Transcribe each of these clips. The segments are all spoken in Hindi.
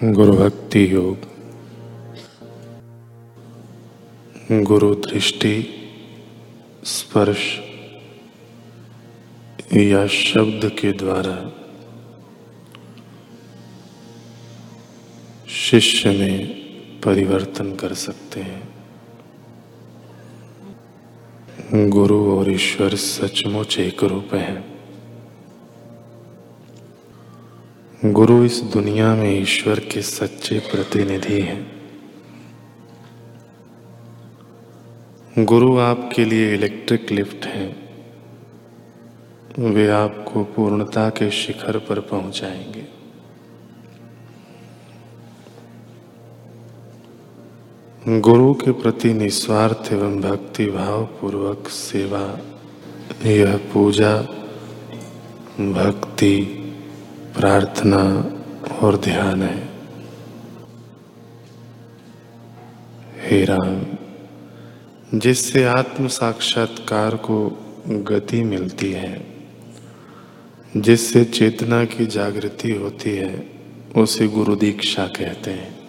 गुरु भक्ति योग गुरु दृष्टि स्पर्श, या शब्द के द्वारा शिष्य में परिवर्तन कर सकते हैं। गुरु और ईश्वर सचमुच एक रूप है। गुरु इस दुनिया में ईश्वर के सच्चे प्रतिनिधि हैं। गुरु आपके लिए इलेक्ट्रिक लिफ्ट हैं। वे आपको पूर्णता के शिखर पर पहुंचाएँगे। गुरु के प्रति निस्वार्थ एवं भक्ति भाव पूर्वक सेवा, यह पूजा, भक्ति प्रार्थना और ध्यान है। हे राम, जिससे आत्म साक्षात्कार को गति मिलती है, जिससे चेतना की जागृति होती है, उसे गुरु दीक्षा कहते हैं।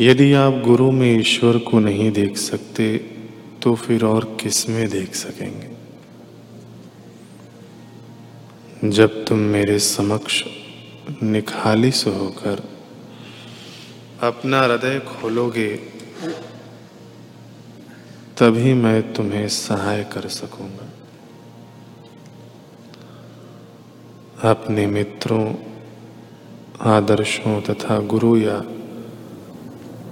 यदि आप गुरु में ईश्वर को नहीं देख सकते तो फिर और किसमें देख सकेंगे? जब तुम मेरे समक्ष निखालिस होकर अपना हृदय खोलोगे, तभी मैं तुम्हें सहाय कर सकूँगा। अपने मित्रों, आदर्शों तथा गुरु या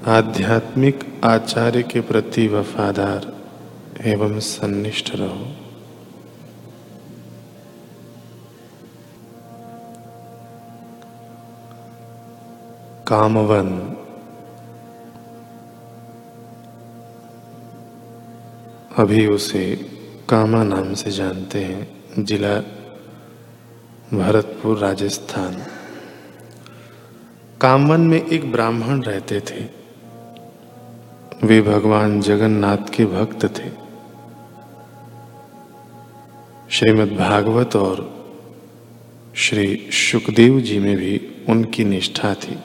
आध्यात्मिक आचार्य के प्रति वफादार एवं सन्निष्ठ रहो। कामवन। अभी उसे कामा नाम से जानते हैं, जिला भरतपुर, राजस्थान। कामवन में एक ब्राह्मण रहते थे। वे भगवान जगन्नाथ के भक्त थे। श्रीमद् भागवत और श्री सुखदेव जी में भी उनकी निष्ठा थी।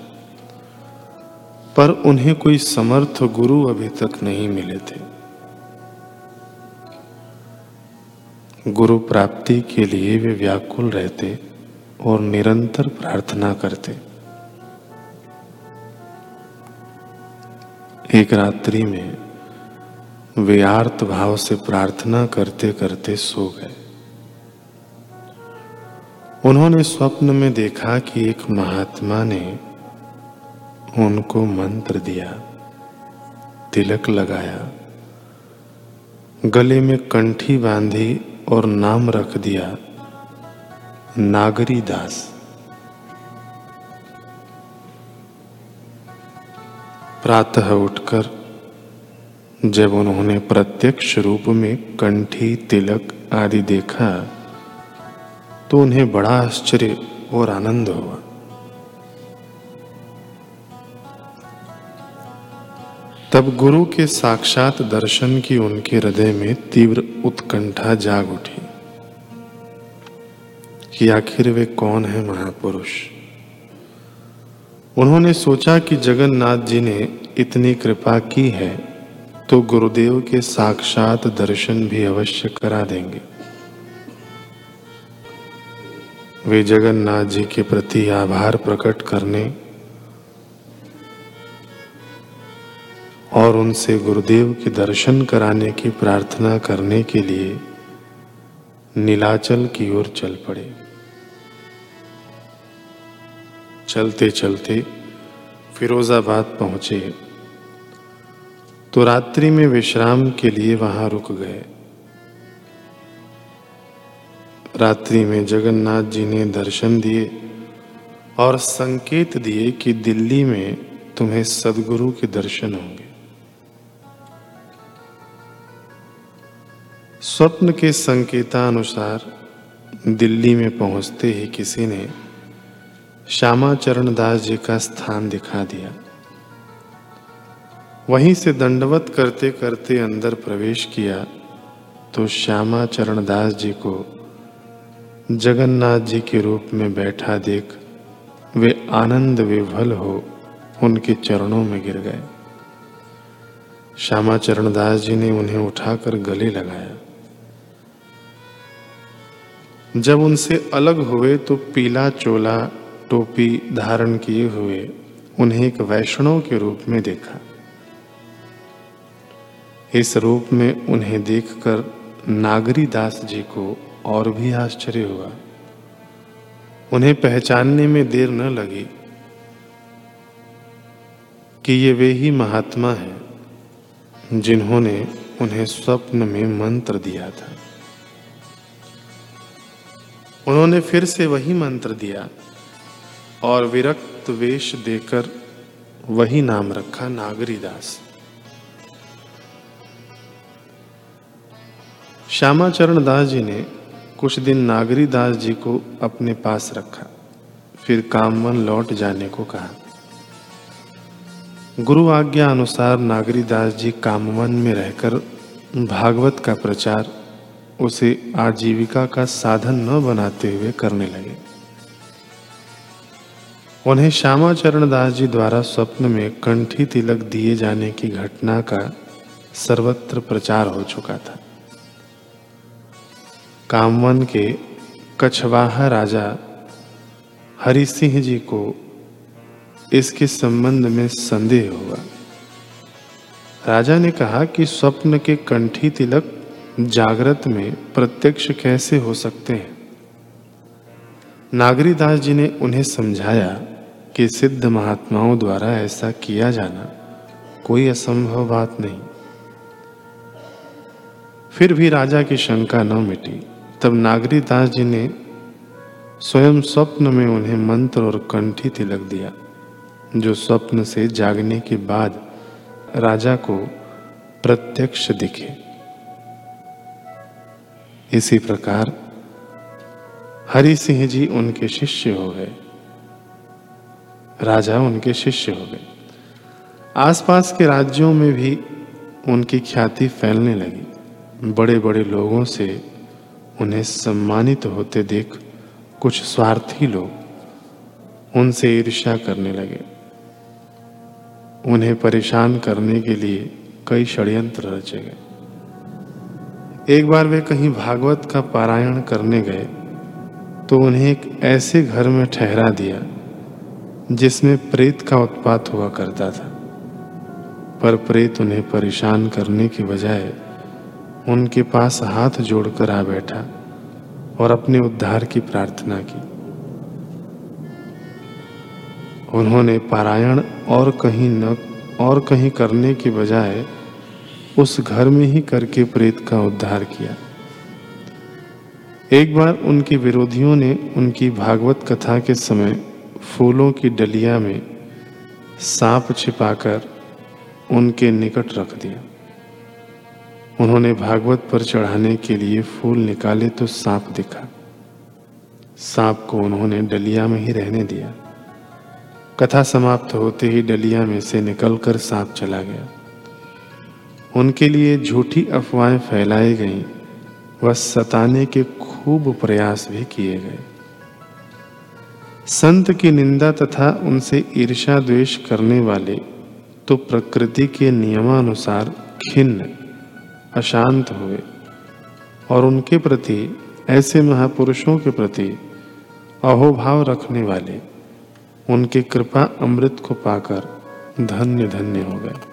पर उन्हें कोई समर्थ गुरु अभी तक नहीं मिले थे। गुरु प्राप्ति के लिए वे व्याकुल रहते और निरंतर प्रार्थना करते। एक रात्रि में वे आर्त भाव से प्रार्थना करते करते सो गए। उन्होंने स्वप्न में देखा कि एक महात्मा ने उनको मंत्र दिया, तिलक लगाया, गले में कंठी बांधी और नाम रख दिया, नागरी दास। प्रातः उठकर, जब उन्होंने प्रत्यक्ष रूप में कंठी, तिलक आदि देखा तो उन्हें बड़ा आश्चर्य और आनंद हुआ। तब गुरु के साक्षात दर्शन की उनके हृदय में तीव्र उत्कंठा जाग उठी कि आखिर वे कौन है महापुरुष? उन्होंने सोचा कि जगन्नाथ जी ने इतनी कृपा की है तो गुरुदेव के साक्षात दर्शन भी अवश्य करा देंगे। वे जगन्नाथ जी के प्रति आभार प्रकट करने और उनसे गुरुदेव के दर्शन कराने की प्रार्थना करने के लिए नीलाचल की ओर चल पड़े। चलते चलते फिरोजाबाद पहुँचे। तो रात्रि में विश्राम के लिए वहाँ रुक गए। रात्रि में जगन्नाथ जी ने दर्शन दिए और संकेत दिए कि दिल्ली में तुम्हें सदगुरु के दर्शन होंगे। स्वप्न के संकेतानुसार दिल्ली में पहुँचते ही किसी ने श्यामा चरण दास जी का स्थान दिखा दिया। वहीं से दंडवत करते करते अंदर प्रवेश किया तो श्यामा चरण दास जी को जगन्नाथ जी के रूप में बैठा देख वे आनंद विभल हो उनके चरणों में गिर गए। श्यामा चरणदास जी ने उन्हें उठाकर गले लगाया। जब उनसे अलग हुए तो पीला चोला टोपी धारण किए हुए उन्हें एक वैष्णव के रूप में देखा। इस रूप में उन्हें देखकर नागरी दास जी को और भी आश्चर्य हुआ। उन्हें पहचानने में देर न लगी कि ये वे ही महात्मा हैं जिन्होंने उन्हें स्वप्न में मंत्र दिया था। उन्होंने फिर से वही मंत्र दिया और विरक्त वेश देकर वही नाम रखा नागरी दास श्यामाचरण दास जी ने कुछ दिन नागरी दास जी को अपने पास रखा, फिर कामवन लौट जाने को कहा। गुरु आज्ञा अनुसार नागरी दास जी कामवन में रहकर भागवत का प्रचार उसे आजीविका का साधन न बनाते हुए करने लगे। उन्हें श्यामाचरण दास जी द्वारा स्वप्न में कंठी तिलक दिए जाने की घटना का सर्वत्र प्रचार हो चुका था। कामवन के कछवाहा राजा हरि सिंह जी को इसके संबंध में संदेह हुआ। राजा ने कहा कि स्वप्न के कंठी तिलक जागृत में प्रत्यक्ष कैसे हो सकते हैं? नागरीदास जी ने उन्हें समझाया कि सिद्ध महात्माओं द्वारा ऐसा किया जाना कोई असंभव बात नहीं। फिर भी राजा की शंका न मिटी, तब नागरीदास जी ने स्वयं स्वप्न में उन्हें मंत्र और कंठी तिलक दिया, जो स्वप्न से जागने के बाद राजा को प्रत्यक्ष दिखे। इसी प्रकार हरि सिंह जी उनके शिष्य हो गए। राजा उनके शिष्य हो गए। आसपास के राज्यों में भी उनकी ख्याति फैलने लगी। बड़े बड़े लोगों से उन्हें सम्मानित होते देख कुछ स्वार्थी लोग उनसे ईर्ष्या करने लगे। उन्हें परेशान करने के लिए कई षड्यंत्र रचे गए। एक बार वे कहीं भागवत का पारायण करने गए तो उन्हें एक ऐसे घर में ठहरा दिया, जिसमें प्रेत का उत्पात हुआ करता था। पर प्रेत उन्हें परेशान करने के बजाय उनके पास हाथ जोड़कर आ बैठा और अपने उद्धार की प्रार्थना की। उन्होंने पारायण और कहीं न, और कहीं करने के बजाय उस घर में ही करके प्रेत का उद्धार किया। एक बार उनके विरोधियों ने उनकी भागवत कथा के समय फूलों की डलिया में सांप छिपाकर उनके निकट रख दिया। उन्होंने भागवत पर चढ़ाने के लिए फूल निकाले तो सांप दिखा। सांप को उन्होंने डलिया में ही रहने दिया। कथा समाप्त होते ही डलिया में से निकलकर सांप चला गया। उनके लिए झूठी अफवाहें फैलाई गईं। व सताने के खूब प्रयास भी किए गए। संत की निंदा तथा उनसे ईर्षा द्वेष करने वाले तो प्रकृति के नियमानुसार खिन्न, अशांत हुए और उनके प्रति, ऐसे महापुरुषों के प्रति अहोभाव रखने वाले, उनके कृपा अमृत को पाकर धन्य धन्य हो गए।